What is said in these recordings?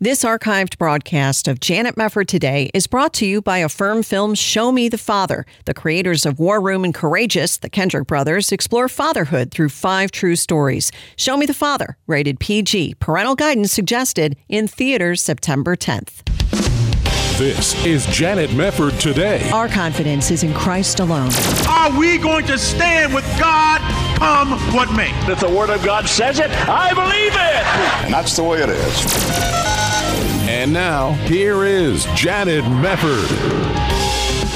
This archived broadcast of Janet Mefford Today is brought to you by Affirm Films Show Me the Father. The creators of War Room and Courageous, the Kendrick brothers, explore fatherhood through five true stories. Show Me the Father, rated PG. Parental guidance suggested in theaters September 10th. This is Janet Mefford Today. Our confidence is in Christ alone. Are we going to stand with God come what may? If the Word of God says it, I believe it. And that's the way it is. And now, here is Janet Mefford.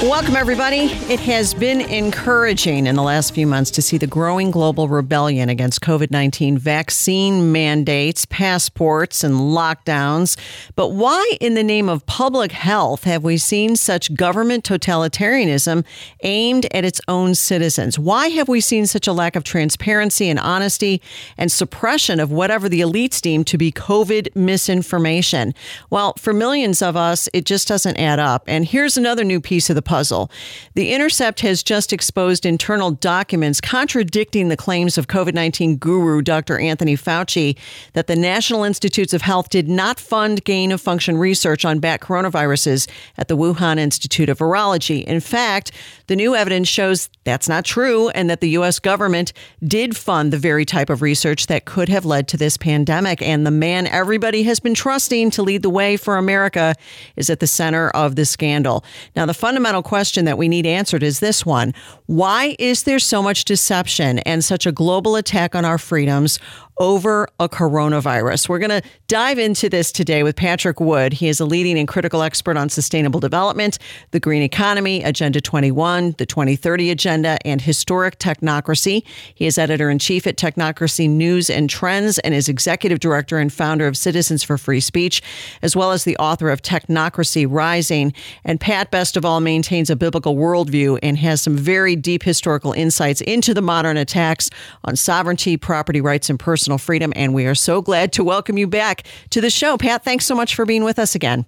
Welcome, everybody. It has been encouraging in the last few months to see the growing global rebellion against COVID 19 vaccine mandates, passports, and lockdowns. But why, in the name of public health, have we seen such government totalitarianism aimed at its own citizens? Why have we seen such a lack of transparency and honesty and suppression of whatever the elites deem to be COVID misinformation? Well, for millions of us, it just doesn't add up. And here's another new piece of the puzzle. The Intercept has just exposed internal documents contradicting the claims of COVID 19 guru Dr. Anthony Fauci that the National Institutes of Health did not fund gain of function research on bat coronaviruses at the Wuhan Institute of Virology. In fact, the new evidence shows that's not true and that the U.S. government did fund the very type of research that could have led to this pandemic. And the man everybody has been trusting to lead the way for America is at the center of the scandal. Now, the fundamental question that we need answered is this one. Why is there so much deception and such a global attack on our freedoms over a coronavirus. We're going to dive into this today with Patrick Wood. He is a leading and critical expert on sustainable development, the green economy, Agenda 21, the 2030 Agenda, and historic technocracy. He is editor in chief at Technocracy News and Trends and is executive director and founder of Citizens for Free Speech, as well as the author of Technocracy Rising. And Pat, best of all, maintains a biblical worldview and has some very deep historical insights into the modern attacks on sovereignty, property rights, and personal personal freedom. And we are so glad to welcome you back to the show. Pat, thanks so much for being with us again.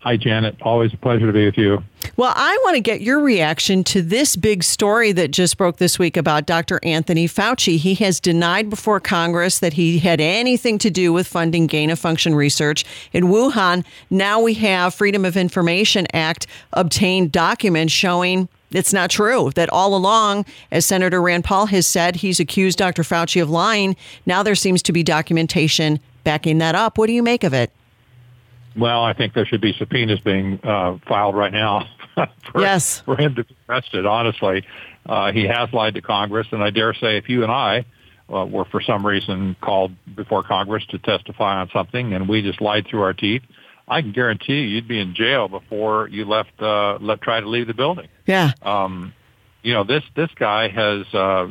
Hi, Janet. Always a pleasure to be with you. Well, I want to get your reaction to this big story that just broke this week about Dr. Anthony Fauci. He has denied before Congress that he had anything to do with funding gain of function research in Wuhan. Now we have Freedom of Information Act obtained documents showing it's not true that all along, as Senator Rand Paul has said, he's accused Dr. Fauci of lying. Now there seems to be documentation backing that up. What do you make of it? Well, I think there should be subpoenas being uh, filed right now for, yes. for him to be arrested. Honestly, uh, he has lied to Congress, and I dare say, if you and I uh, were for some reason called before Congress to testify on something, and we just lied through our teeth, I can guarantee you, you'd be in jail before you left. Uh, let try to leave the building. Yeah. Um, you know this this guy has uh,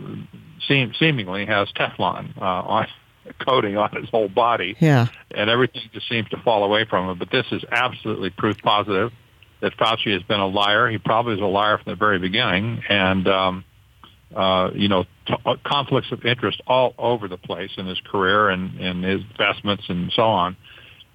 seem, seemingly has Teflon uh, on coating on his whole body. Yeah. And everything just seems to fall away from him. But this is absolutely proof positive that Fauci has been a liar. He probably was a liar from the very beginning, and um, uh, you know, t- uh, conflicts of interest all over the place in his career and, and his investments and so on.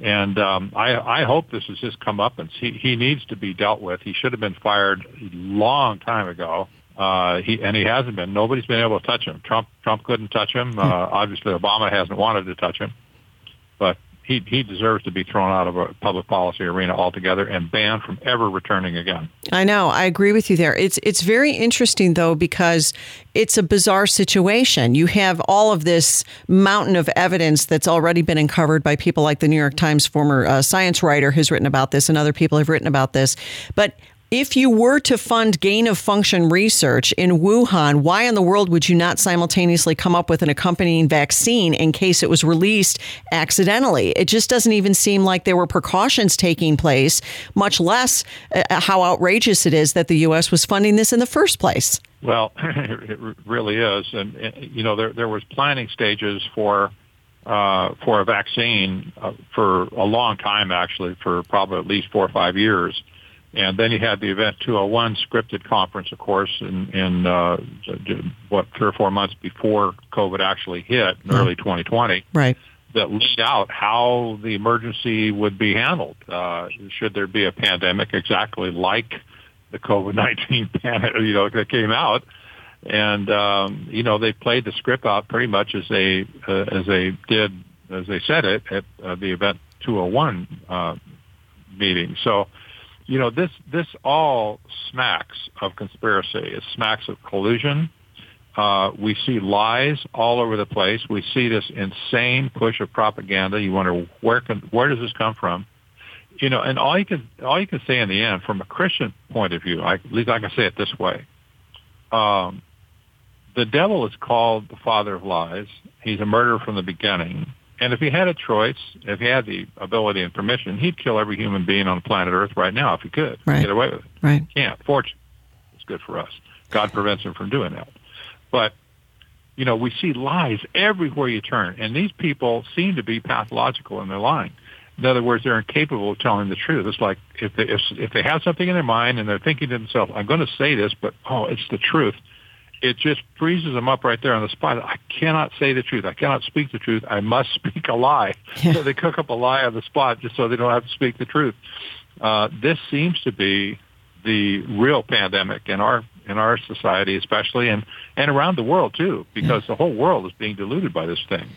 And um, I, I hope this has just come up, and he, he needs to be dealt with. He should have been fired a long time ago. Uh, he and he hasn't been. Nobody's been able to touch him. Trump Trump couldn't touch him. Uh, obviously, Obama hasn't wanted to touch him, but he he deserves to be thrown out of a public policy arena altogether and banned from ever returning again. I know. I agree with you there. It's it's very interesting though because it's a bizarre situation. You have all of this mountain of evidence that's already been uncovered by people like the New York Times former uh, science writer who's written about this and other people have written about this. But if you were to fund gain of function research in Wuhan, why in the world would you not simultaneously come up with an accompanying vaccine in case it was released accidentally? It just doesn't even seem like there were precautions taking place, much less uh, how outrageous it is that the U.S. was funding this in the first place. Well, it really is, and, you know there there was planning stages for uh, for a vaccine uh, for a long time, actually, for probably at least four or five years. And then you had the Event 201 scripted conference, of course, in, in uh, what three or four months before COVID actually hit in early 2020. Right. That laid out how the emergency would be handled uh, should there be a pandemic, exactly like the COVID-19 pandemic, you know, that came out. And um, you know, they played the script out pretty much as they uh, as they did as they said it at uh, the Event 201 uh, meeting. So, you know, this this all smacks of conspiracy. It smacks of collusion. Uh, we see lies all over the place. We see this insane push of propaganda. You wonder where can where does this come from? You know, and all you can all you can say in the end, from a Christian point of view, I, at least I can say it this way: um, the devil is called the father of lies. He's a murderer from the beginning. And if he had a choice, if he had the ability and permission, he'd kill every human being on planet Earth right now if he could. Right. Get away with it. Right. He can't. Fortunately, it's good for us. God prevents him from doing that. But you know, we see lies everywhere you turn, and these people seem to be pathological in their lying. In other words, they're incapable of telling the truth. It's like if they if, if they have something in their mind and they're thinking to themselves, "I'm going to say this, but oh, it's the truth." It just freezes them up right there on the spot. I cannot say the truth. I cannot speak the truth. I must speak a lie. Yeah. So they cook up a lie on the spot just so they don't have to speak the truth. Uh, this seems to be the real pandemic in our in our society, especially and and around the world too, because the whole world is being diluted by this thing.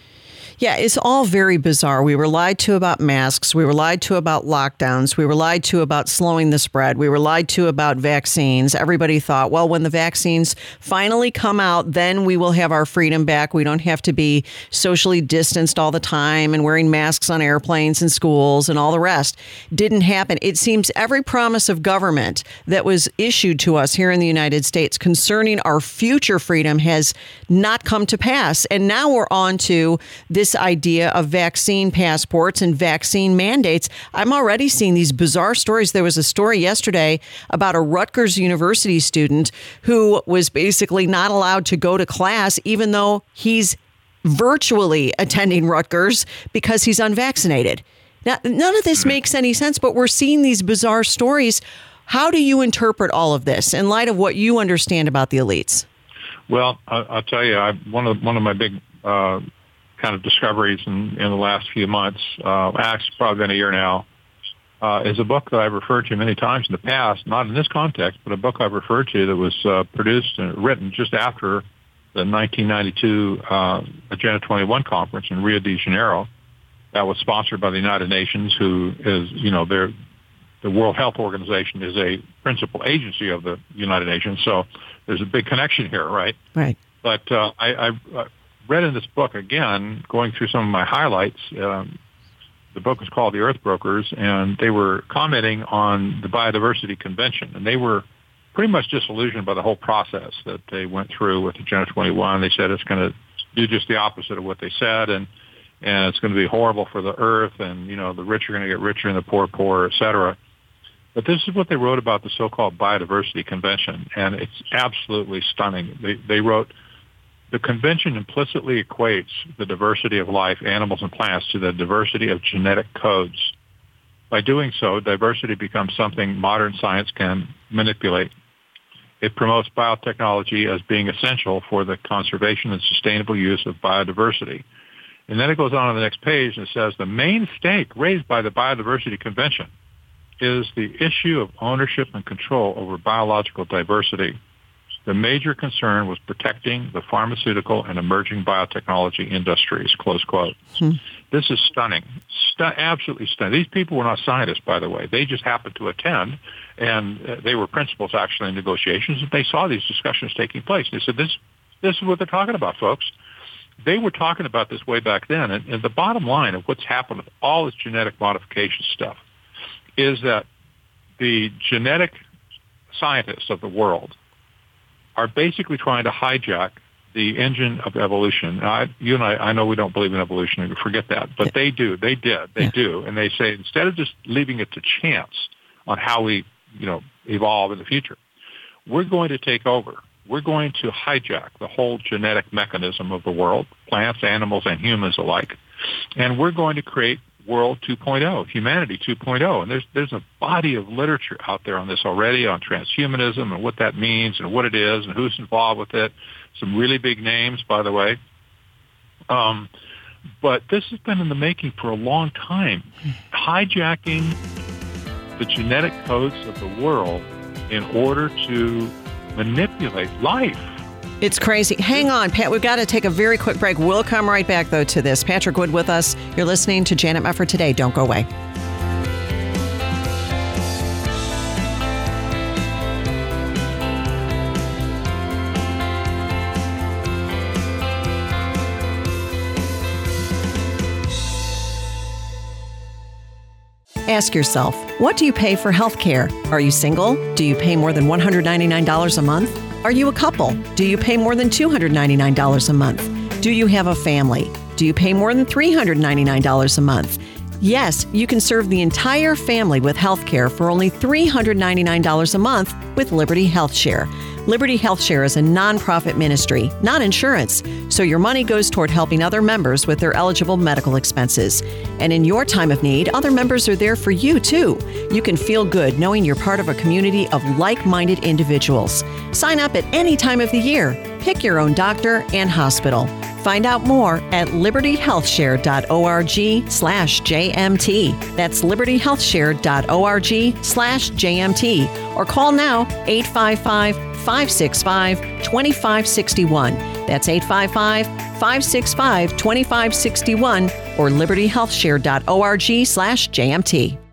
Yeah, it's all very bizarre. We were lied to about masks. We were lied to about lockdowns. We were lied to about slowing the spread. We were lied to about vaccines. Everybody thought, well, when the vaccines finally come out, then we will have our freedom back. We don't have to be socially distanced all the time and wearing masks on airplanes and schools and all the rest. Didn't happen. It seems every promise of government that was issued to us here in the United States concerning our future freedom has not come to pass. And now we're on to this idea of vaccine passports and vaccine mandates. I'm already seeing these bizarre stories. There was a story yesterday about a Rutgers University student who was basically not allowed to go to class, even though he's virtually attending Rutgers because he's unvaccinated. Now, none of this makes any sense, but we're seeing these bizarre stories. How do you interpret all of this in light of what you understand about the elites? Well, I'll tell you, I, one of one of my big uh, kind of discoveries in, in the last few months, uh, actually probably been a year now, uh, is a book that I've referred to many times in the past, not in this context, but a book I've referred to that was uh, produced and written just after the 1992 uh, Agenda 21 conference in Rio de Janeiro. That was sponsored by the United Nations, who is, you know, they're, the World Health Organization is a principal agency of the United Nations. So there's a big connection here, right? Right. But uh, I, I read in this book again, going through some of my highlights. Um, the book is called The Earth Brokers, and they were commenting on the Biodiversity Convention, and they were pretty much disillusioned by the whole process that they went through with Agenda 21. They said it's going to do just the opposite of what they said, and and it's going to be horrible for the Earth, and you know the rich are going to get richer and the poor poorer, et cetera. But this is what they wrote about the so-called Biodiversity Convention, and it's absolutely stunning. They they wrote the convention implicitly equates the diversity of life, animals and plants, to the diversity of genetic codes. By doing so, diversity becomes something modern science can manipulate. It promotes biotechnology as being essential for the conservation and sustainable use of biodiversity. And then it goes on on the next page and says the main stake raised by the Biodiversity Convention is the issue of ownership and control over biological diversity. The major concern was protecting the pharmaceutical and emerging biotechnology industries, close quote. Hmm. This is stunning, Stu- absolutely stunning. These people were not scientists, by the way. They just happened to attend, and uh, they were principals actually in negotiations, and they saw these discussions taking place. They said, this, this is what they're talking about, folks. They were talking about this way back then, and, and the bottom line of what's happened with all this genetic modification stuff is that the genetic scientists of the world are basically trying to hijack the engine of evolution. I, you and I, I know we don't believe in evolution. Forget that, but they do. They did. They yeah. do, and they say instead of just leaving it to chance on how we, you know, evolve in the future, we're going to take over. We're going to hijack the whole genetic mechanism of the world, plants, animals, and humans alike, and we're going to create World 2.0, Humanity 2.0. And there's there's a body of literature out there on this already on transhumanism and what that means and what it is and who's involved with it. Some really big names, by the way. Um, but this has been in the making for a long time, hijacking the genetic codes of the world in order to manipulate life. It's crazy. Hang on, Pat. We've got to take a very quick break. We'll come right back, though, to this. Patrick Wood with us. You're listening to Janet Mefford today. Don't go away. Ask yourself, what do you pay for health care? Are you single? Do you pay more than $199 a month? Are you a couple? Do you pay more than $299 a month? Do you have a family? Do you pay more than $399 a month? Yes, you can serve the entire family with health care for only $399 a month with Liberty Health Share. Liberty Health Share is a nonprofit ministry, not insurance, so your money goes toward helping other members with their eligible medical expenses. And in your time of need, other members are there for you too. You can feel good knowing you're part of a community of like minded individuals. Sign up at any time of the year. Pick your own doctor and hospital. Find out more at libertyhealthshare.org slash JMT. That's libertyhealthshare.org slash JMT. Or call now 855 565 2561. That's 855 565 2561 or libertyhealthshare.org slash JMT.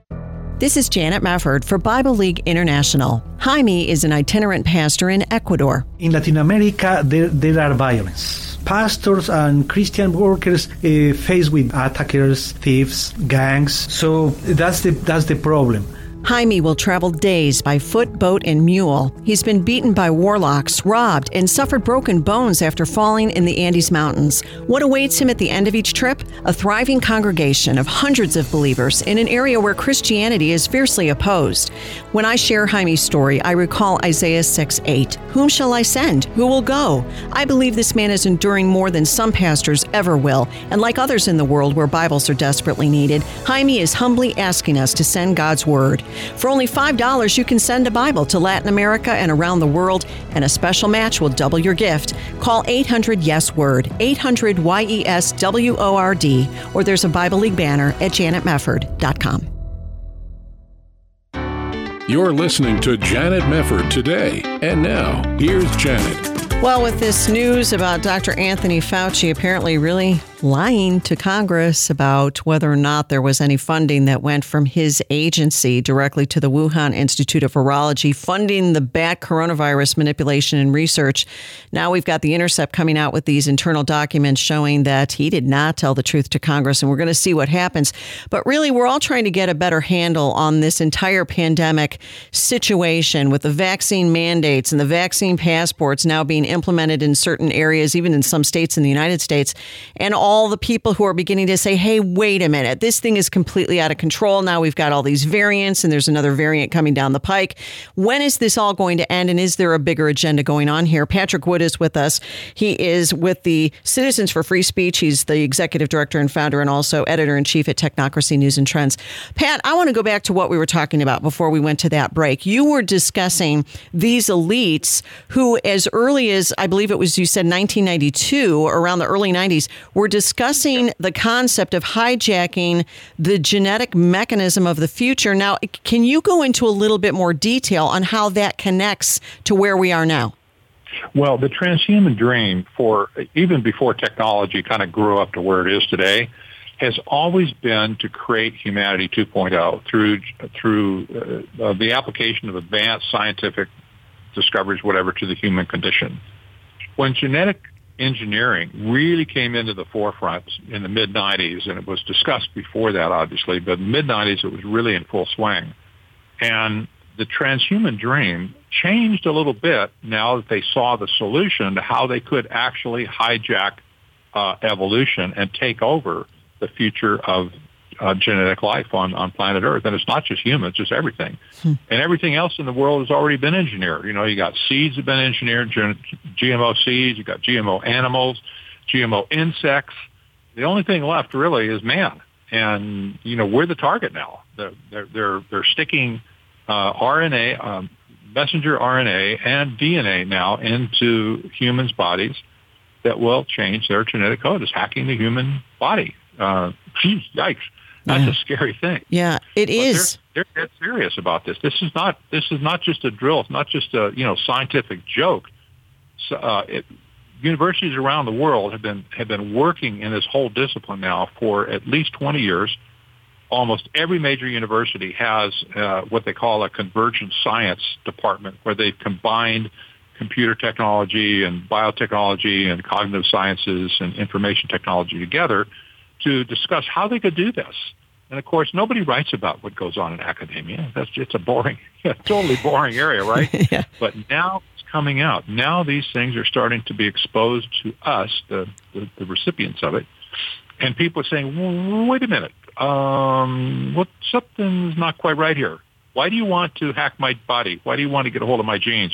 This is Janet Mefford for Bible League International. Jaime is an itinerant pastor in Ecuador. In Latin America, there, there are violence. Pastors and Christian workers uh, faced with attackers, thieves, gangs. So that's the that's the problem. Jaime will travel days by foot, boat, and mule. He's been beaten by warlocks, robbed, and suffered broken bones after falling in the Andes Mountains. What awaits him at the end of each trip? A thriving congregation of hundreds of believers in an area where Christianity is fiercely opposed. When I share Jaime's story, I recall Isaiah 6 8. Whom shall I send? Who will go? I believe this man is enduring more than some pastors ever will, and like others in the world where Bibles are desperately needed, Jaime is humbly asking us to send God's Word. For only $5, you can send a Bible to Latin America and around the world, and a special match will double your gift. Call 800 Yes Word, 800 Y E S W O R D, or there's a Bible League banner at janetmefford.com. You're listening to Janet Mefford today. And now, here's Janet. Well, with this news about Dr. Anthony Fauci apparently really lying to Congress about whether or not there was any funding that went from his agency directly to the Wuhan Institute of Virology, funding the bat coronavirus manipulation and research. Now we've got The Intercept coming out with these internal documents showing that he did not tell the truth to Congress, and we're going to see what happens. But really, we're all trying to get a better handle on this entire pandemic situation with the vaccine mandates and the vaccine passports now being implemented in certain areas, even in some states in the United States, and all all the people who are beginning to say, hey, wait a minute, this thing is completely out of control. Now we've got all these variants and there's another variant coming down the pike. When is this all going to end? And is there a bigger agenda going on here? Patrick Wood is with us. He is with the Citizens for Free Speech. He's the executive director and founder and also editor in chief at Technocracy News and Trends. Pat, I want to go back to what we were talking about before we went to that break. You were discussing these elites who, as early as I believe it was you said 1992, around the early 90s, were the concept of hijacking the genetic mechanism of the future. Now, can you go into a little bit more detail on how that connects to where we are now? Well, the transhuman dream for even before technology kind of grew up to where it is today has always been to create humanity 2.0 through through uh, uh, the application of advanced scientific discoveries, whatever, to the human condition. When genetic engineering really came into the forefront in the mid 90s, and it was discussed before that, obviously, but mid 90s it was really in full swing. And the transhuman dream changed a little bit now that they saw the solution to how they could actually hijack uh, evolution and take over the future of uh, genetic life on, on planet Earth. And it's not just humans, it's everything. Hmm. And everything else in the world has already been engineered. You know, you got seeds that have been engineered, GMO seeds, you got GMO animals, GMO insects. The only thing left really is man. And, you know, we're the target now. They're, they're, they're, they're sticking uh, RNA, um, messenger RNA and DNA now into humans' bodies that will change their genetic code. It's hacking the human body. Uh, geez, yikes. That's yeah. a scary thing. Yeah, it is. They're, they're, dead serious about this. This is not. This is not just a drill. It's not just a you know scientific joke. uh, it, universities around the world have been have been working in this whole discipline now for at least 20 years. Almost every major university has uh, what they call a convergent science department, where they've combined computer technology and biotechnology and cognitive sciences and information technology together to discuss how they could do this. And of course, nobody writes about what goes on in academia. That's it's a boring, totally boring area, right? yeah. But now it's coming out. Now these things are starting to be exposed to us, the, the, the recipients of it, and people are saying, "Wait a minute, um, what something's not quite right here. Why do you want to hack my body? Why do you want to get a hold of my genes?"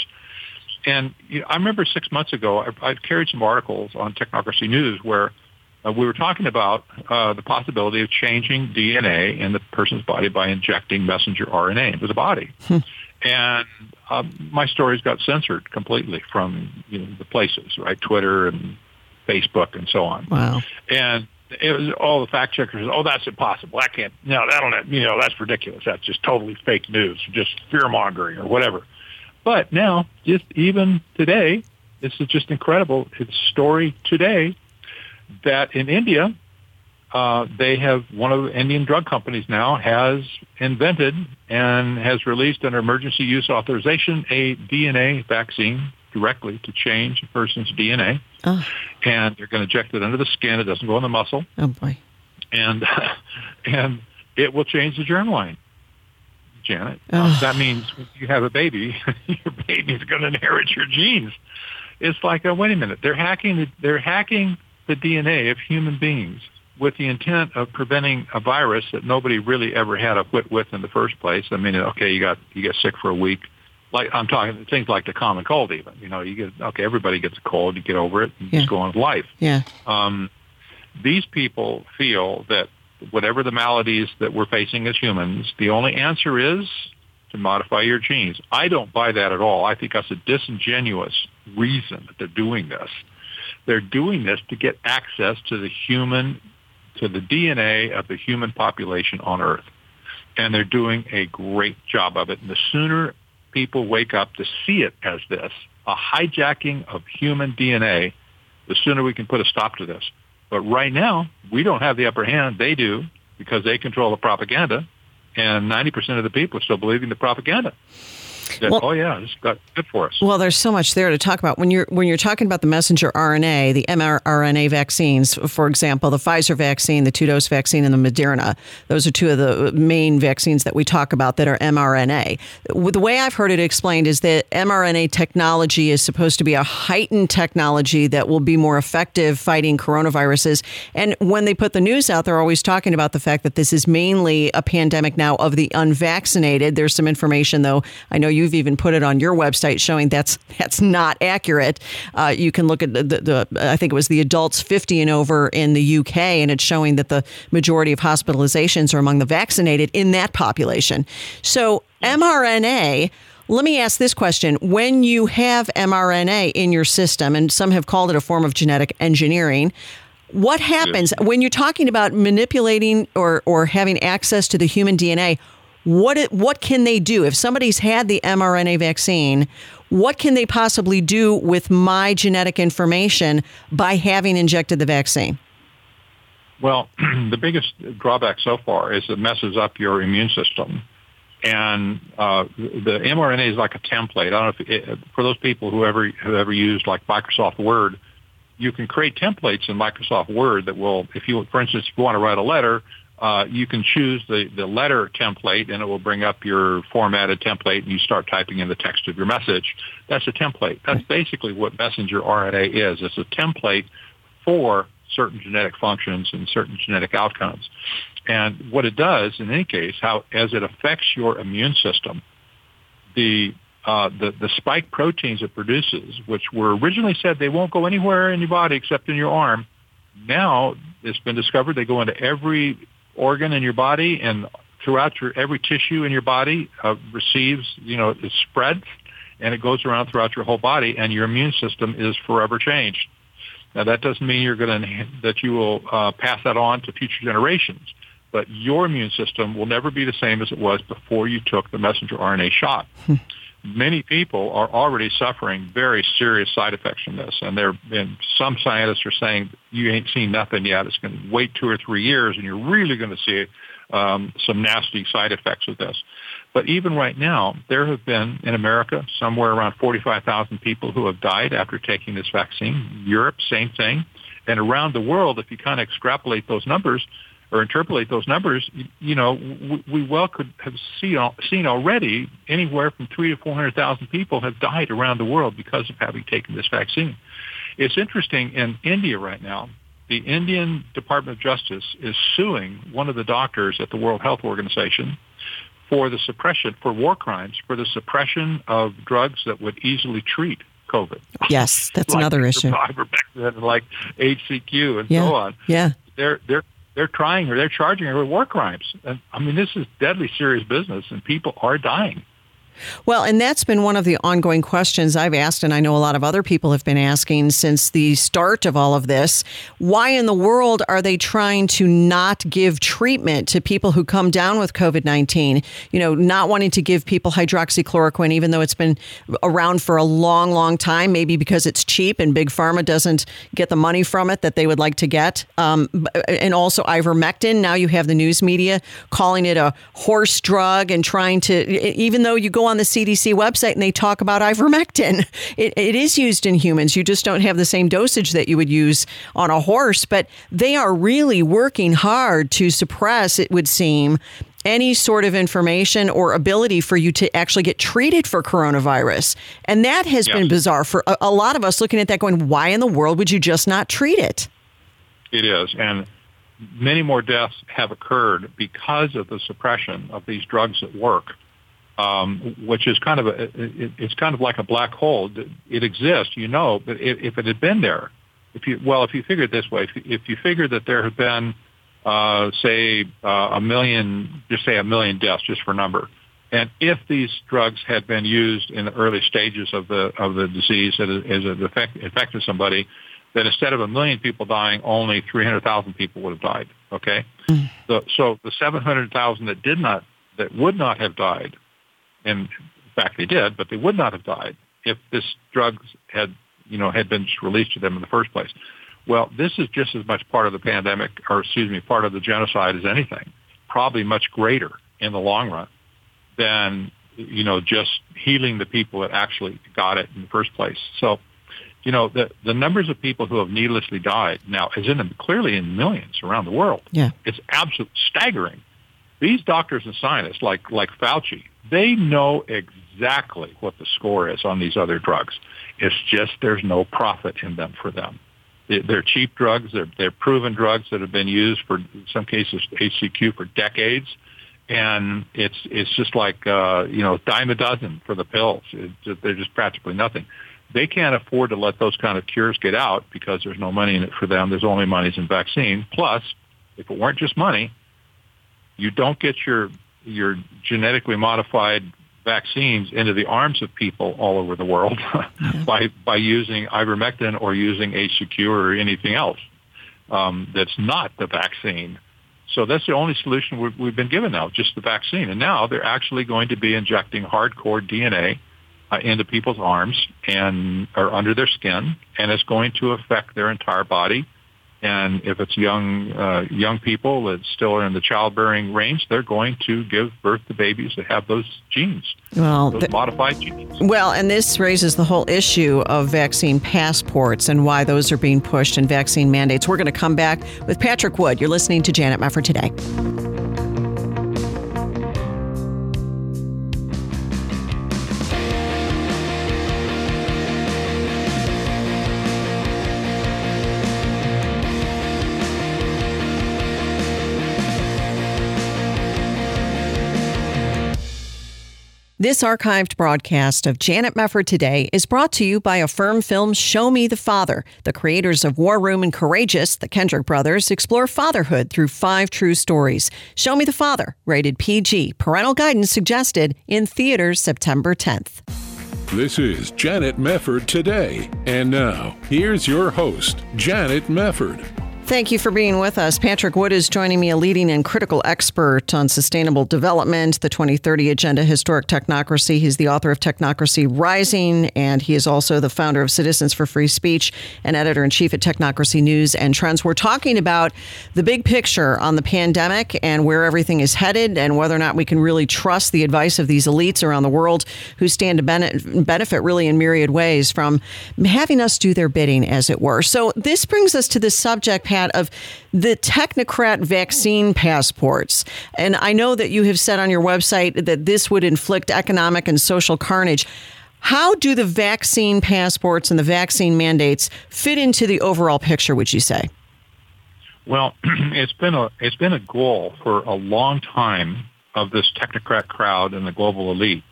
And you know, I remember six months ago, I, I carried some articles on Technocracy News where uh, we were talking about uh, the possibility of changing DNA in the person's body by injecting messenger RNA into the body. Hmm. And um, my stories got censored completely from you know, the places, right? Twitter and Facebook and so on. Wow. And it was all the fact checkers. Oh, that's impossible. That can't. No, that'll. You know, that's ridiculous. That's just totally fake news, just fear mongering or whatever. But now, just even today, this is just incredible. It's story today that in India, uh, they have one of the Indian drug companies now has invented and has released under emergency use authorization a DNA vaccine directly to change a person's DNA. Oh. And they're going to inject it under the skin. It doesn't go in the muscle. Oh boy. And and it will change the germline. Janet. Oh. That means you have a baby, your baby's going to inherit your genes. It's like, oh, wait a minute, they're hacking the, they're hacking the DNA of human beings with the intent of preventing a virus that nobody really ever had a whit with in the first place. I mean, okay, you got you get sick for a week. Like I'm talking things like the common cold, even. You know, you get okay, everybody gets a cold, you get over it, and Yeah. just go on with life Yeah. um, these people feel that whatever the maladies that we're facing as humans, the only answer is to modify your genes. I don't buy that at all. I think that's a disingenuous reason that they're doing this. They're doing this to get access to the human, to the DNA of the human population on Earth. And they're doing a great job of it. And the sooner people wake up to see it as this, a hijacking of human DNA, the sooner we can put a stop to this. But right now, we don't have the upper hand. They do because they control the propaganda, and 90% of the people are still believing the propaganda. That, Well- oh yeah, this got good for us. Well, there's so much there to talk about. When you're when you're talking about the messenger RNA, the mRNA vaccines, for example, the Pfizer vaccine, the two dose vaccine, and the Moderna. Those are two of the main vaccines that we talk about that are mRNA. The way I've heard it explained is that mRNA technology is supposed to be a heightened technology that will be more effective fighting coronaviruses. And when they put the news out, they're always talking about the fact that this is mainly a pandemic now of the unvaccinated. There's some information, though. I know you've even put it on your website showing that's that's not accurate. Uh, you can look at the, the, the I think it was the adults 50 and over in the UK, and it's showing that the majority of hospitalizations are among the vaccinated in that population. So mRNA. Let me ask this question. When you have mRNA in your system, and some have called it a form of genetic engineering, what happens when you're talking about manipulating or, or having access to the human DNA? What it, what can they do if somebody's had the mRNA vaccine? What can they possibly do with my genetic information by having injected the vaccine? Well, the biggest drawback so far is it messes up your immune system. And uh, the mRNA is like a template. I don't know if it, for those people who ever who ever used like Microsoft Word, you can create templates in Microsoft Word that will, if you, for instance, if you want to write a letter, uh, you can choose the, the letter template and it will bring up your formatted template and you start typing in the text of your message. That's a template. That's basically what messenger RNA is. It's a template for certain genetic functions and certain genetic outcomes. And what it does, in any case, how as it affects your immune system, the uh, the the spike proteins it produces, which were originally said they won't go anywhere in your body except in your arm, now it's been discovered they go into every organ in your body and throughout your every tissue in your body uh, receives you know it spreads and it goes around throughout your whole body and your immune system is forever changed. Now that doesn't mean you're going to that you will uh, pass that on to future generations, but your immune system will never be the same as it was before you took the messenger RNA shot. Many people are already suffering very serious side effects from this, and there and some scientists are saying you ain't seen nothing yet. It's going to wait two or three years, and you're really going to see um, some nasty side effects with this. But even right now, there have been in America somewhere around 45,000 people who have died after taking this vaccine. Europe, same thing. And around the world, if you kind of extrapolate those numbers or interpolate those numbers, you, you know, we, we, well could have see, uh, seen already anywhere from three to 400,000 people have died around the world because of having taken this vaccine. It's interesting in India right now. The Indian Department of Justice is suing one of the doctors at the World Health Organization for the suppression, for war crimes, for the suppression of drugs that would easily treat COVID. Yes, that's like another issue. Like HCQ and yeah. so on. Yeah. They're they're they're trying her. They're charging her with war crimes. And I mean, this is deadly serious business, and people are dying. Well, and that's been one of the ongoing questions I've asked, and I know a lot of other people have been asking since the start of all of this. Why in the world are they trying to not give treatment to people who come down with COVID 19? You know, not wanting to give people hydroxychloroquine, even though it's been around for a long, long time, maybe because it's cheap and Big Pharma doesn't get the money from it that they would like to get. Um, and also ivermectin. Now you have the news media calling it a horse drug and trying to, even though you go on the CDC website and they talk about ivermectin. It, it is used in humans. You just don't have the same dosage that you would use on a horse, but they are really working hard to suppress, it would seem, any sort of information or ability for you to actually get treated for coronavirus. And that has been bizarre for a, a lot of us looking at that going, why in the world would you just not treat it? It is. And many more deaths have occurred because of the suppression of these drugs that work um, which is kind of a, it, it's kind of like a black hole. It exists, you know, but if, if it had been there, if you well, if you figure it this way, if you, if you figure that there have been, uh, say, uh, a million, just say a million deaths, just for number, and if these drugs had been used in the early stages of the of the disease as it affect, affected somebody, then instead of a million people dying, only 300,000 people would have died. Okay, mm. so, so the 700,000 that did not that would not have died and in fact they did, but they would not have died if this drug had, you know, had been released to them in the first place. Well, this is just as much part of the pandemic, or excuse me, part of the genocide as anything. Probably much greater in the long run than, you know, just healing the people that actually got it in the first place. So, you know, the the numbers of people who have needlessly died now is in clearly in millions around the world. Yeah, it's absolutely staggering. These doctors and scientists, like like Fauci, they know exactly what the score is on these other drugs. It's just there's no profit in them for them. They're cheap drugs. They're, they're proven drugs that have been used for, in some cases, HCQ for decades. And it's it's just like uh, you know dime a dozen for the pills. They're just practically nothing. They can't afford to let those kind of cures get out because there's no money in it for them. There's only money in vaccine. Plus, if it weren't just money, you don't get your your genetically modified vaccines into the arms of people all over the world by by using ivermectin or using HCQ or anything else um, that's not the vaccine. So that's the only solution we've, we've, been given now, just the vaccine. And now they're actually going to be injecting hardcore DNA uh, into people's arms and or under their skin, and it's going to affect their entire body and if it's young uh, young people that still are in the childbearing range, they're going to give birth to babies that have those genes, well, those modified genes. Well, and this raises the whole issue of vaccine passports and why those are being pushed and vaccine mandates. We're going to come back with Patrick Wood. You're listening to Janet Mefford today. This archived broadcast of Janet Mefford Today is brought to you by Affirm Films Show Me the Father. The creators of War Room and Courageous, the Kendrick brothers, explore fatherhood through five true stories. Show Me the Father, rated PG. Parental guidance suggested in theaters September 10th. This is Janet Mefford Today. And now, here's your host, Janet Mefford. Thank you for being with us. Patrick Wood is joining me, a leading and critical expert on sustainable development, the 2030 Agenda, Historic Technocracy. He's the author of Technocracy Rising, and he is also the founder of Citizens for Free Speech and editor in chief at Technocracy News and Trends. We're talking about the big picture on the pandemic and where everything is headed, and whether or not we can really trust the advice of these elites around the world who stand to benefit really in myriad ways from having us do their bidding, as it were. So, this brings us to the subject, Pat Pat, of the technocrat vaccine passports. And I know that you have said on your website that this would inflict economic and social carnage. How do the vaccine passports and the vaccine mandates fit into the overall picture, would you say? Well, it's been a it's been a goal for a long time of this technocrat crowd and the global elite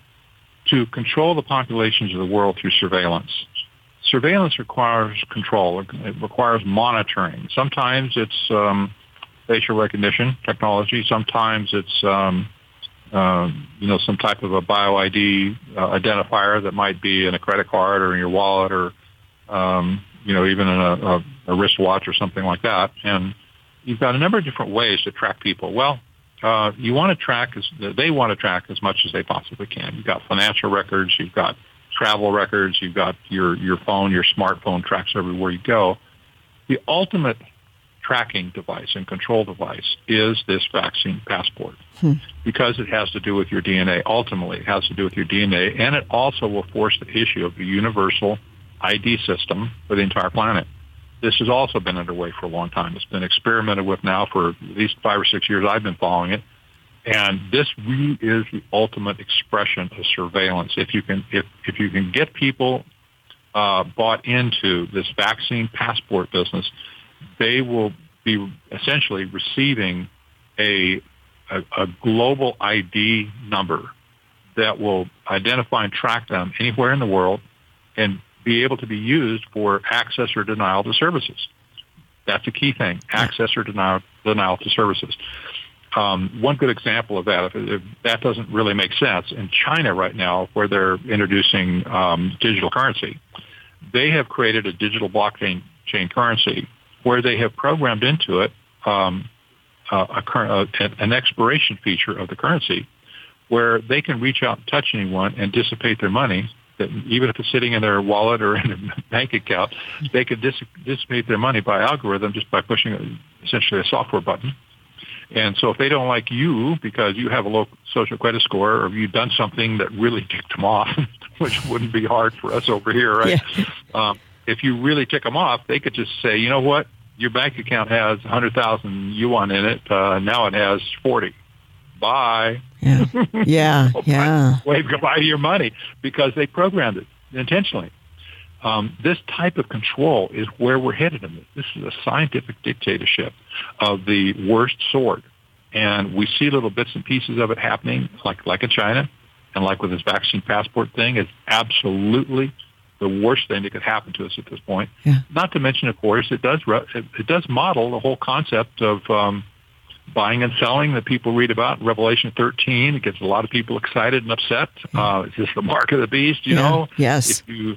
to control the populations of the world through surveillance surveillance requires control. It requires monitoring. Sometimes it's um, facial recognition technology. Sometimes it's um, uh, you know some type of a bio ID uh, identifier that might be in a credit card or in your wallet or um, you know even in a, a, a wristwatch or something like that. And you've got a number of different ways to track people. Well, uh, you want to track as they want to track as much as they possibly can. You've got financial records. You've got travel records. You've got your, your phone, your smartphone tracks everywhere you go. The ultimate tracking device and control device is this vaccine passport hmm. because it has to do with your DNA. Ultimately, it has to do with your DNA, and it also will force the issue of a universal ID system for the entire planet. This has also been underway for a long time. It's been experimented with now for at least five or six years. I've been following it. And this really is the ultimate expression of surveillance. If you can, if, if you can get people uh, bought into this vaccine passport business, they will be essentially receiving a, a, a global ID number that will identify and track them anywhere in the world and be able to be used for access or denial to services. That's a key thing, access or denial, denial to services. Um, one good example of that, if, if, that doesn't really make sense, in China right now, where they're introducing um, digital currency, they have created a digital blockchain chain currency where they have programmed into it um, a, a, an expiration feature of the currency where they can reach out and touch anyone and dissipate their money. That even if it's sitting in their wallet or in a bank account, they could dis- dissipate their money by algorithm just by pushing essentially a software button and so if they don't like you because you have a low social credit score or you've done something that really ticked them off, which wouldn't be hard for us over here, right? Yeah. Um, if you really tick them off, they could just say, you know what, your bank account has 100,000 yuan in it. Uh, now it has 40. Bye. Yeah. Yeah. yeah. Wave goodbye to your money because they programmed it intentionally. Um, this type of control is where we're headed in this. This is a scientific dictatorship of the worst sort. And we see little bits and pieces of it happening, like, like in China, and like with this vaccine passport thing. It's absolutely the worst thing that could happen to us at this point. Yeah. Not to mention, of course, it does it does model the whole concept of um, buying and selling that people read about. in Revelation 13 it gets a lot of people excited and upset. Uh, it's just the mark of the beast, you yeah. know. Yes. If you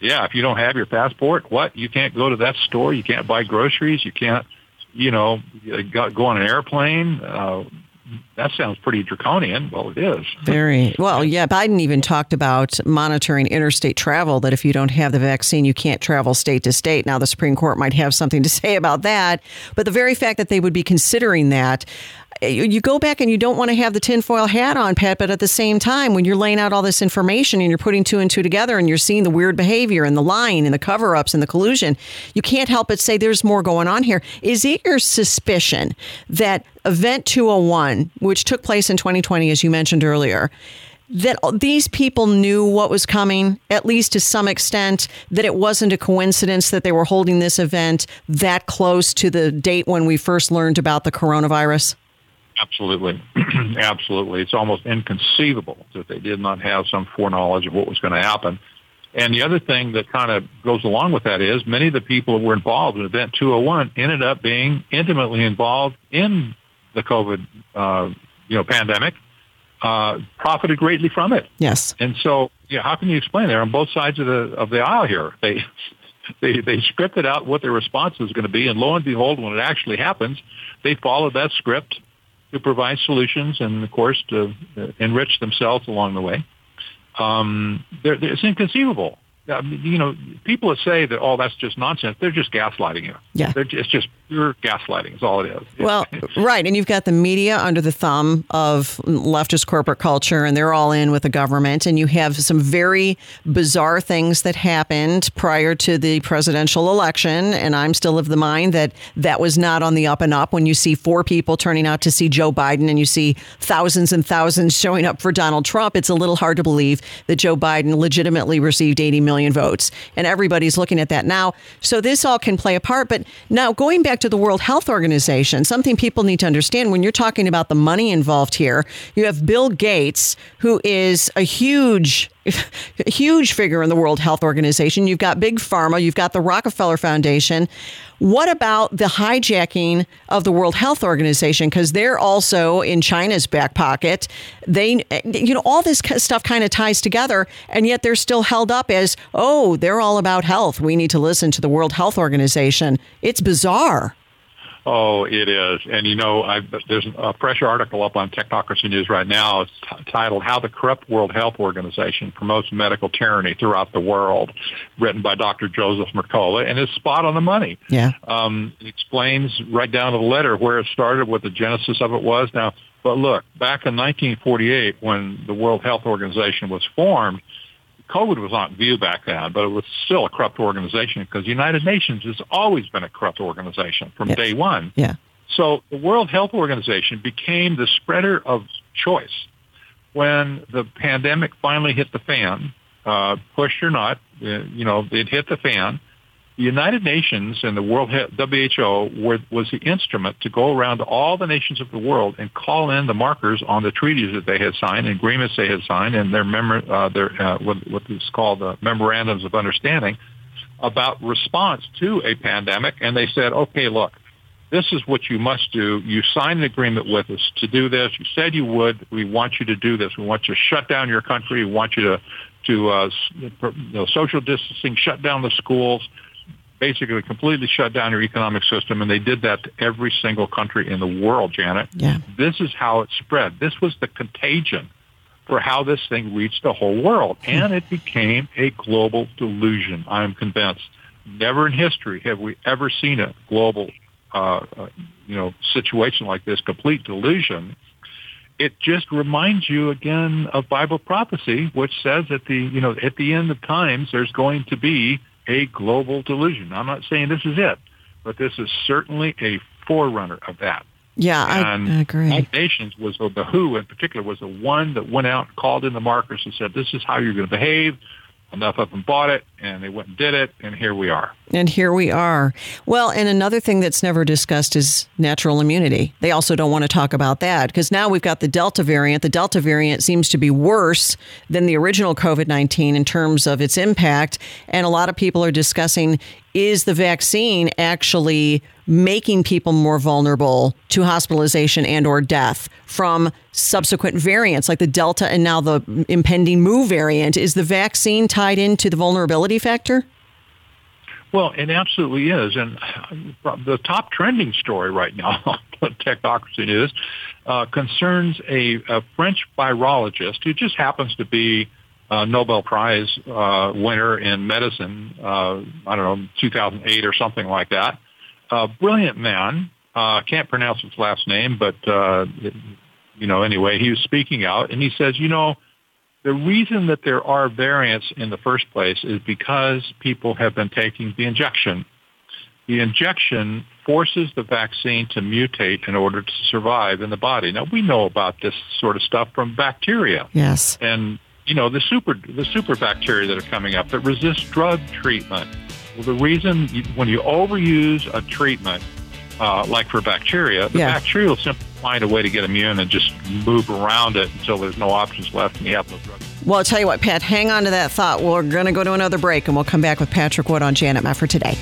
yeah, if you don't have your passport, what? You can't go to that store. You can't buy groceries. You can't, you know, go on an airplane. Uh, that sounds pretty draconian. Well, it is. Very well. Yeah, Biden even talked about monitoring interstate travel. That if you don't have the vaccine, you can't travel state to state. Now, the Supreme Court might have something to say about that, but the very fact that they would be considering that, eh, you go back and you don't want to have the tinfoil hat on, Pat, but at the same time, when you're laying out all this information and you're putting two and two together and you're seeing the weird behavior and the lying and the cover ups and the collusion, you can't help but say there's more going on here. Is it your suspicion that Event 201, which took place in 2020, as you mentioned earlier, that these people knew what was coming, at least to some extent, that it wasn't a coincidence that they were holding this event that close to the date when we first learned about the coronavirus? Absolutely. Absolutely. It's almost inconceivable that they did not have some foreknowledge of what was going to happen. And the other thing that kind of goes along with that is many of the people who were involved in Event 201 ended up being intimately involved in the COVID, uh, you know, pandemic, uh, profited greatly from it. Yes. And so, yeah, how can you explain? They're on both sides of the of the aisle here. They they they scripted out what their response was going to be, and lo and behold, when it actually happens, they followed that script to provide solutions and, of course, to uh, enrich themselves along the way. Um, they're, they're, it's inconceivable you know, people that say that, oh, that's just nonsense, they're just gaslighting you. Yeah. They're, it's just pure gaslighting is all it is. Well, right. And you've got the media under the thumb of leftist corporate culture, and they're all in with the government. And you have some very bizarre things that happened prior to the presidential election. And I'm still of the mind that that was not on the up and up when you see four people turning out to see Joe Biden and you see thousands and thousands showing up for Donald Trump. It's a little hard to believe that Joe Biden legitimately received 80 million million votes. And everybody's looking at that now. So this all can play a part. But now going back to the World Health Organization, something people need to understand when you're talking about the money involved here, you have Bill Gates, who is a huge huge figure in the World Health Organization. You've got Big Pharma, you've got the Rockefeller Foundation. What about the hijacking of the World Health Organization? Because they're also in China's back pocket. They, you know, all this stuff kind of ties together, and yet they're still held up as, oh, they're all about health. We need to listen to the World Health Organization. It's bizarre. Oh, it is. And you know, I, there's a fresh article up on Technocracy News right now. It's t- titled "How the Corrupt World Health Organization Promotes Medical Tyranny Throughout the World," written by Dr. Joseph Mercola, and it's spot on the money. Yeah. Um, it explains right down to the letter where it started, what the genesis of it was. Now, but look, back in 1948, when the World Health Organization was formed, COVID was not viewed back then, but it was still a corrupt organization because the United Nations has always been a corrupt organization from yes. day one. Yeah. So the World Health Organization became the spreader of choice. When the pandemic finally hit the fan, uh, pushed or not, uh, you know, it hit the fan the United Nations and the World WHO were, was the instrument to go around to all the nations of the world and call in the markers on the treaties that they had signed, and agreements they had signed, and their mem- uh, their uh, what, what is called the memorandums of understanding about response to a pandemic. And they said, okay, look, this is what you must do. You signed an agreement with us to do this. You said you would. We want you to do this. We want you to shut down your country. We want you to to uh, you know, social distancing, shut down the schools basically completely shut down your economic system, and they did that to every single country in the world, Janet. Yeah. This is how it spread. This was the contagion for how this thing reached the whole world, hmm. and it became a global delusion. I am convinced. Never in history have we ever seen a global, uh, uh, you know, situation like this, complete delusion. It just reminds you again of Bible prophecy, which says at the, you know, at the end of times, there's going to be a global delusion. I'm not saying this is it, but this is certainly a forerunner of that. Yeah, and I, agree. United Nations was the WHO in particular was the one that went out and called in the markers and said, "This is how you're going to behave enough of them bought it and they went and did it and here we are. And here we are. Well and another thing that's never discussed is natural immunity. They also don't want to talk about that because now we've got the delta variant. The delta variant seems to be worse than the original covid-19 in terms of its impact and a lot of people are discussing is the vaccine actually making people more vulnerable to hospitalization and or death from subsequent variants like the delta and now the impending mu variant. Is the vaccine tied into the vulnerability factor? Well it absolutely is. And the top trending story right now on technocracy news uh, concerns a, a, french virologist who just happens to be a Nobel Prize uh, winner in medicine, uh, I don't know, 2008 or something like that. A brilliant man. Uh, can't pronounce his last name, but uh, you know, anyway, he was speaking out, and he says, you know, the reason that there are variants in the first place is because people have been taking the injection. The injection forces the vaccine to mutate in order to survive in the body. Now we know about this sort of stuff from bacteria. Yes. And you know the super the super bacteria that are coming up that resist drug treatment. Well, the reason you, when you overuse a treatment, uh, like for bacteria, the yeah. bacteria will simply find a way to get immune and just move around it until there's no options left and you have no drug. Well, I'll tell you what, Pat, hang on to that thought. We're going to go to another break and we'll come back with Patrick Wood on Janet Mefford today.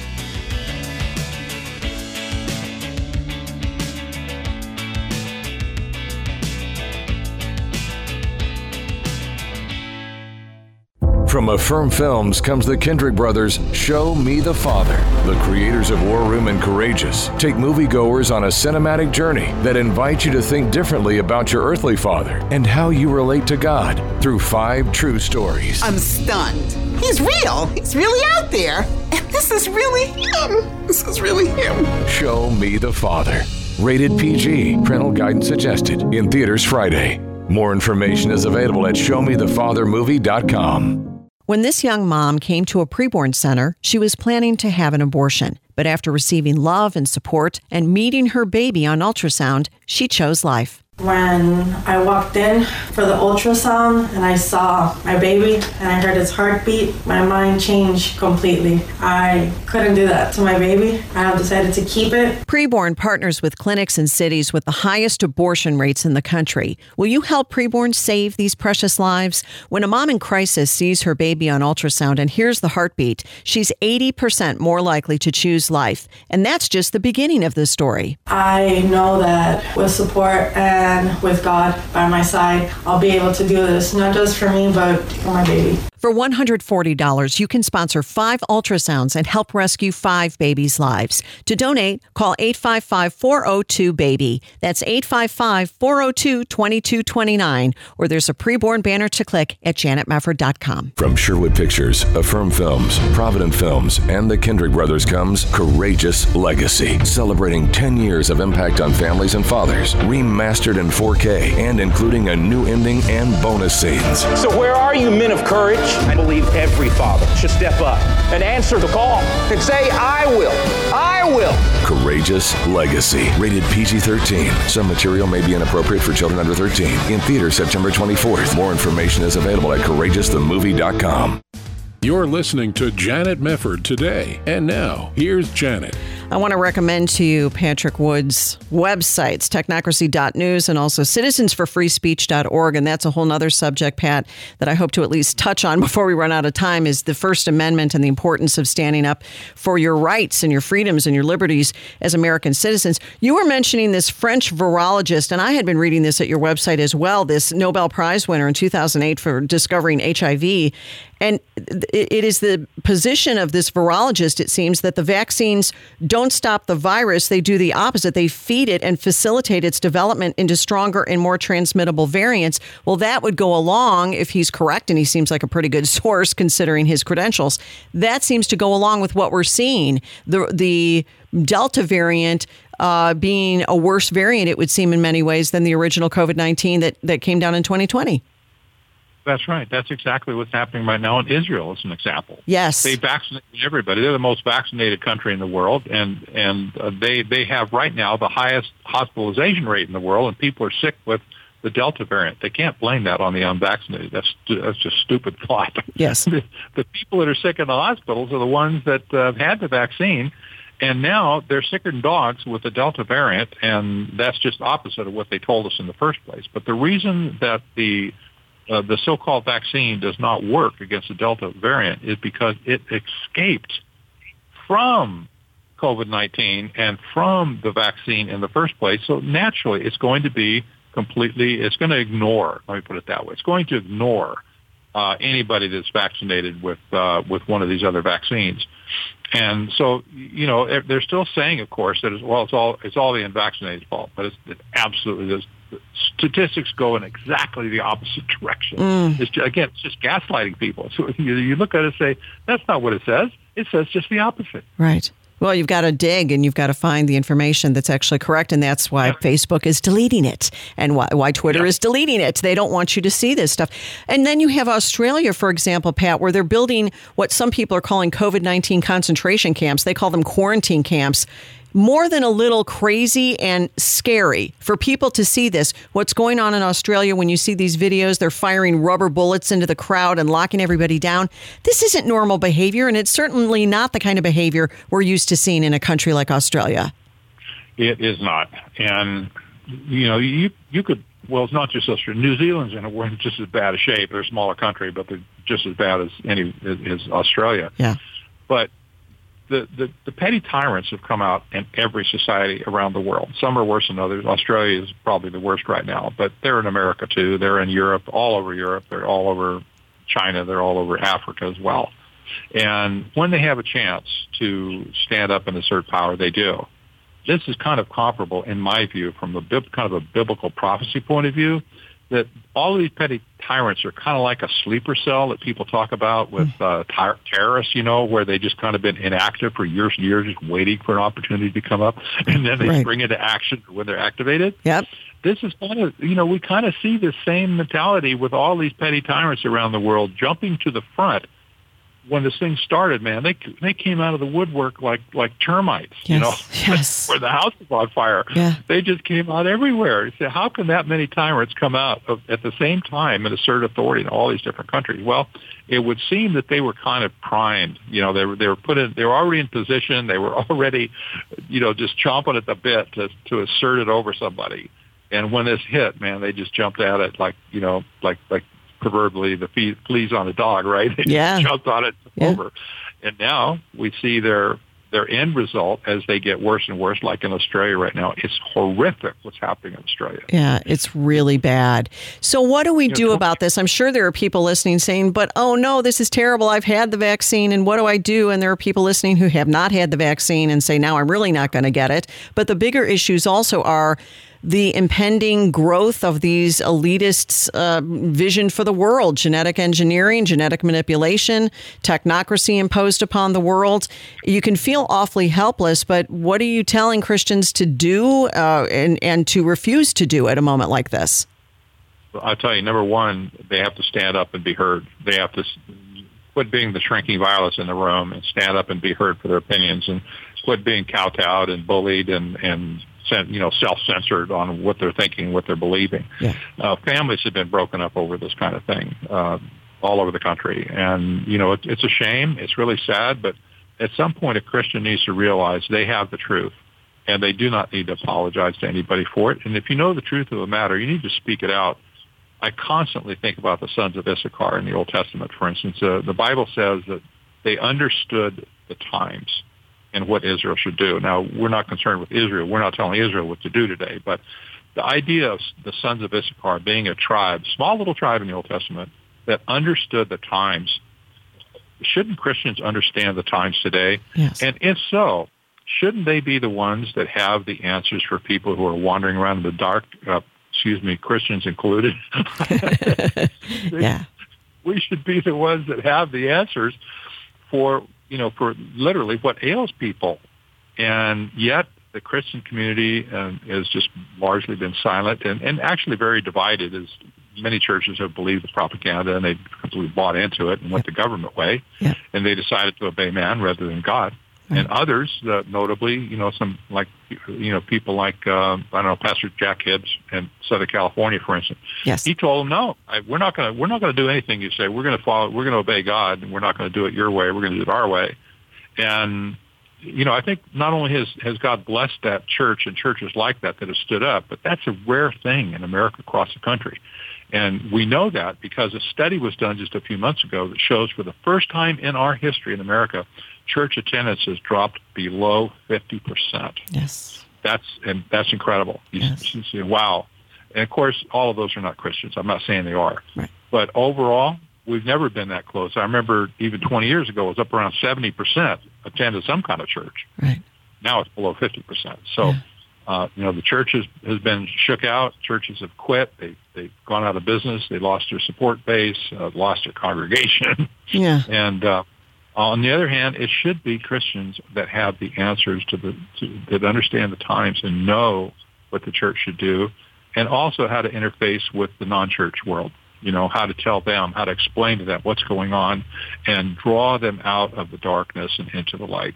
From Affirm Films comes the Kendrick brothers' Show Me the Father. The creators of War Room and Courageous take moviegoers on a cinematic journey that invites you to think differently about your earthly father and how you relate to God through five true stories. I'm stunned. He's real. He's really out there. And this is really him. This is really him. Show Me the Father. Rated PG. Parental guidance suggested. In theaters Friday. More information is available at ShowMeTheFatherMovie.com. When this young mom came to a preborn center, she was planning to have an abortion. But after receiving love and support and meeting her baby on ultrasound, she chose life. When I walked in for the ultrasound and I saw my baby and I heard his heartbeat, my mind changed completely. I couldn't do that to my baby. I have decided to keep it. Preborn partners with clinics in cities with the highest abortion rates in the country. Will you help Preborn save these precious lives? When a mom in crisis sees her baby on ultrasound and hears the heartbeat, she's 80% more likely to choose life. And that's just the beginning of the story. I know that with support and and with God by my side, I'll be able to do this, not just for me, but for my baby. For $140, you can sponsor five ultrasounds and help rescue five babies' lives. To donate, call 855 402 BABY. That's 855 402 2229. Or there's a preborn banner to click at janetmefford.com. From Sherwood Pictures, Affirm Films, Provident Films, and the Kendrick Brothers comes Courageous Legacy, celebrating 10 years of impact on families and fathers, remastered in 4K, and including a new ending and bonus scenes. So, where are you, men of courage? I believe every father should step up and answer the call and say, I will. I will. Courageous Legacy. Rated PG 13. Some material may be inappropriate for children under 13. In theaters September 24th. More information is available at courageousthemovie.com. You're listening to Janet Mefford today. And now, here's Janet. I want to recommend to you Patrick Wood's websites, technocracy.news and also citizensforfreespeech.org. And that's a whole other subject, Pat, that I hope to at least touch on before we run out of time is the First Amendment and the importance of standing up for your rights and your freedoms and your liberties as American citizens. You were mentioning this French virologist, and I had been reading this at your website as well, this Nobel Prize winner in 2008 for discovering HIV. And it is the position of this virologist, it seems, that the vaccines don't stop the virus. They do the opposite. They feed it and facilitate its development into stronger and more transmittable variants. Well, that would go along, if he's correct, and he seems like a pretty good source considering his credentials. That seems to go along with what we're seeing. The, the Delta variant uh, being a worse variant, it would seem in many ways, than the original COVID 19 that, that came down in 2020. That's right. That's exactly what's happening right now in Israel, as an example. Yes, they vaccinate everybody. They're the most vaccinated country in the world, and and uh, they they have right now the highest hospitalization rate in the world, and people are sick with the Delta variant. They can't blame that on the unvaccinated. That's that's just stupid thought. Yes, the, the people that are sick in the hospitals are the ones that uh, have had the vaccine. And now they're sicker than dogs with the Delta variant, and that's just opposite of what they told us in the first place. But the reason that the uh, the so-called vaccine does not work against the Delta variant is because it escaped from COVID-19 and from the vaccine in the first place. So naturally, it's going to be completely, it's going to ignore, let me put it that way, it's going to ignore uh, anybody that's vaccinated with uh, with one of these other vaccines. And so, you know, they're still saying, of course, that it's, well, it's all it's all the unvaccinated's fault, but it's, it absolutely is statistics go in exactly the opposite direction. Mm. It's just, again, it's just gaslighting people. So you, you look at it and say, that's not what it says. It says just the opposite. Right. Well, you've got to dig and you've got to find the information that's actually correct. And that's why yeah. Facebook is deleting it and why, why Twitter yeah. is deleting it. They don't want you to see this stuff. And then you have Australia, for example, Pat, where they're building what some people are calling COVID 19 concentration camps. They call them quarantine camps more than a little crazy and scary for people to see this. What's going on in Australia when you see these videos, they're firing rubber bullets into the crowd and locking everybody down. This isn't normal behavior, and it's certainly not the kind of behavior we're used to seeing in a country like Australia. It is not. And, you know, you, you could well, it's not just Australia. New Zealand's in a we're in just as bad a shape. They're a smaller country, but they're just as bad as any as Australia. Yeah. But the, the, the petty tyrants have come out in every society around the world. Some are worse than others. Australia is probably the worst right now, but they're in America too. They're in Europe, all over Europe. They're all over China. They're all over Africa as well. And when they have a chance to stand up and assert power, they do. This is kind of comparable, in my view, from a kind of a biblical prophecy point of view, that all of these petty tyrants are kind of like a sleeper cell that people talk about with Hmm. uh, ty- terrorists, you know, where they just kind of been inactive for years and years, just waiting for an opportunity to come up, and then they Right. spring into action when they're activated Yep. this is kind of you know we kind of see the same mentality with all these petty tyrants around the world jumping to the front when this thing started man they they came out of the woodwork like like termites you know? Yes. where the house is on fire. Yeah. they just came out everywhere. So how can that many tyrants come out of, at the same time and assert authority in all these different countries? Well it would seem that they were kind of primed you know they were they were put in they were already in position. They were already you know just chomping at the bit to to assert it over somebody. And when this hit, man, they just jumped at it like you know, like like proverbially the fee- fleas on a dog, right? They Yeah. jumped on it Yeah. over. And now we see their their end result as they get worse and worse, like in Australia right now. It's horrific what's happening in Australia. Yeah, it's really bad. So, what do we do about this? I'm sure there are people listening saying, but oh no, this is terrible. I've had the vaccine, and what do I do? And there are people listening who have not had the vaccine and say, now I'm really not going to get it. But the bigger issues also are the impending growth of these elitists' uh, vision for the world genetic engineering, genetic manipulation, technocracy imposed upon the world. You can feel awfully helpless, but what are you telling Christians to do uh, and, and to refuse to do at a moment like this? I'll tell you, number one, they have to stand up and be heard. They have to quit being the shrinking violets in the room and stand up and be heard for their opinions and quit being kowtowed and bullied and, and you know, self-censored on what they're thinking, what they're believing. Yeah. Uh, families have been broken up over this kind of thing uh, all over the country. And, you know, it, it's a shame. It's really sad. But at some point, a Christian needs to realize they have the truth and they do not need to apologize to anybody for it. And if you know the truth of the matter, you need to speak it out. I constantly think about the sons of Issachar in the Old Testament, for instance. Uh, the Bible says that they understood the times and what Israel should do. Now, we're not concerned with Israel. We're not telling Israel what to do today. But the idea of the sons of Issachar being a tribe, small little tribe in the Old Testament, that understood the times, shouldn't Christians understand the times today? Yes. And if so, shouldn't they be the ones that have the answers for people who are wandering around in the dark? Uh, excuse me, Christians included. Yeah. we should be the ones that have the answers for you know for literally what ails people, and yet the Christian community um, has just largely been silent and, and actually very divided. As many churches have believed the propaganda and they've completely bought into it and went the government way, Yeah. and they decided to obey man rather than God. And others, uh, notably, you know, some like, you know, people like, uh, I don't know, Pastor Jack Hibbs in Southern California, for instance. Yes. He told them, no, I, we're not going to, we're not going to do anything you say. We're going to follow, we're going to obey God, and we're not going to do it your way. We're going to do it our way. And you know, I think not only has has God blessed that church and churches like that that have stood up, but that's a rare thing in America across the country. And we know that because a study was done just a few months ago that shows for the first time in our history in America, church attendance has dropped below 50%. Yes. That's and that's incredible. You, Yes. say, wow. And of course, all of those are not Christians. I'm not saying they are. Right. But overall, we've never been that close. I remember even 20 years ago, it was up around 70% attended some kind of church. Right. Now it's below 50%. So, uh, you know, the church has, has been shook out. Churches have quit. They, they've gone out of business. They lost their support base, uh, lost their congregation. Yeah. And uh, on the other hand, it should be Christians that have the answers to the to, that understand the times and know what the church should do, and also how to interface with the non-church world. You know how to tell them, how to explain to them what's going on, and draw them out of the darkness and into the light.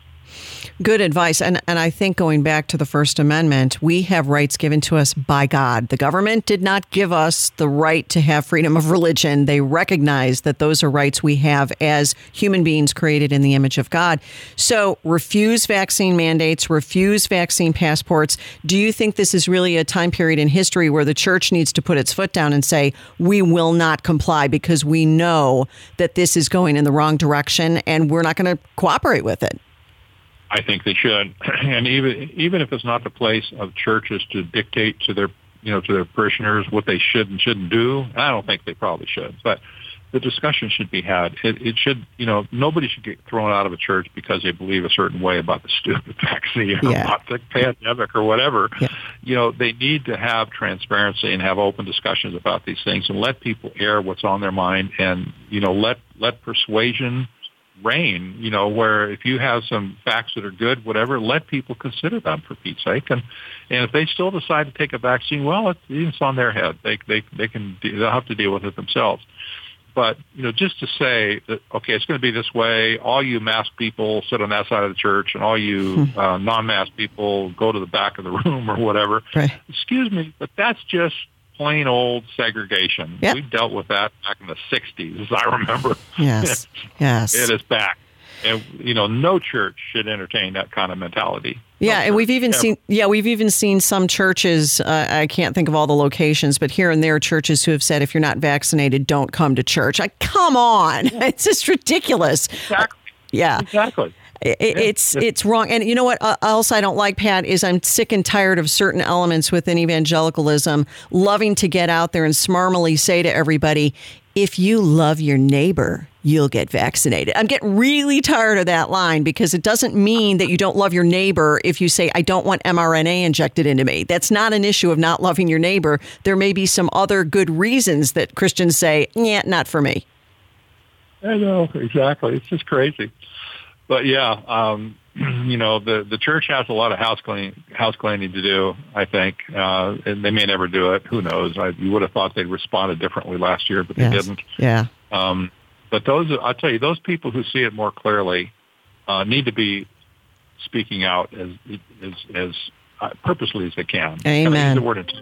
Good advice. And, and I think going back to the First Amendment, we have rights given to us by God. The government did not give us the right to have freedom of religion. They recognize that those are rights we have as human beings created in the image of God. So refuse vaccine mandates, refuse vaccine passports. Do you think this is really a time period in history where the church needs to put its foot down and say, we will not comply because we know that this is going in the wrong direction and we're not going to cooperate with it? I think they should, and even even if it's not the place of churches to dictate to their you know to their parishioners what they should and shouldn't do, I don't think they probably should. But the discussion should be had. It, it should, you know, nobody should get thrown out of a church because they believe a certain way about the stupid vaccine or Yeah. about the pandemic or whatever. Yeah. You know, they need to have transparency and have open discussions about these things and let people air what's on their mind and, you know, let, let persuasion reign, you know, where if you have some facts that are good, whatever, let people consider them for Pete's sake. And, and if they still decide to take a vaccine, well, it's, it's on their head. They, they, they can, they'll have to deal with it themselves. But, you know, just to say that, okay, it's going to be this way. All you masked people sit on that side of the church and all you uh, non-masked people go to the back of the room or whatever. Right. Excuse me, but that's just plain old segregation. Yep. We dealt with that back in the 60s, as I remember. Yes. Yes. It is back. And, you know, no church should entertain that kind of mentality. Yeah, and we've even seen yeah, we've even seen some churches. Uh, I can't think of all the locations, but here and there, churches who have said if you're not vaccinated, don't come to church. Like, come on, it's just ridiculous. Exactly. Yeah, Exactly. I- it's it's wrong. And you know what uh, else I don't like, Pat, is I'm sick and tired of certain elements within evangelicalism loving to get out there and smarmily say to everybody, if you love your neighbor, you'll get vaccinated. I'm getting really tired of that line because it doesn't mean that you don't love your neighbor if you say, I don't want mRNA injected into me. That's not an issue of not loving your neighbor. There may be some other good reasons that Christians say, yeah, not for me. I know exactly. It's just crazy. But yeah, um, you know, the the church has a lot of house cleaning house cleaning to do. I think, uh, and they may never do it. Who knows? I, you would have thought they'd responded differently last year, but they Yes. didn't. Yeah. Um, but those, I'll tell you, those people who see it more clearly uh, need to be speaking out as as, as uh, purposely as they can. And I Amen. the word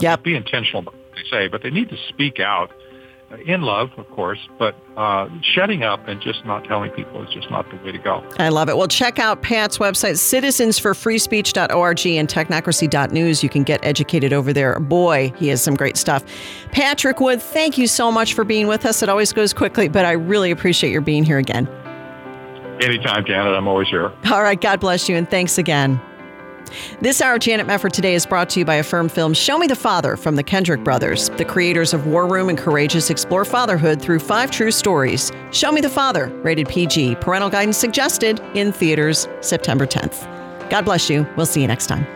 Yep. Be intentional they say, but they need to speak out in love, of course. But uh, shutting up and just not telling people is just not the way to go. I love it. Well, check out Pat's website, citizensforfreespeech.org and technocracy.news. You can get educated over there. Boy, he has some great stuff. Patrick Wood, thank you so much for being with us. It always goes quickly, but I really appreciate your being here again. Anytime, Janet, I'm always here. All right, God bless you, and thanks again. This hour, Janet Mefford today is brought to you by Affirm Film Show Me the Father from the Kendrick Brothers. The creators of War Room and Courageous explore fatherhood through five true stories. Show Me the Father, rated PG. Parental guidance suggested in theaters September 10th. God bless you. We'll see you next time.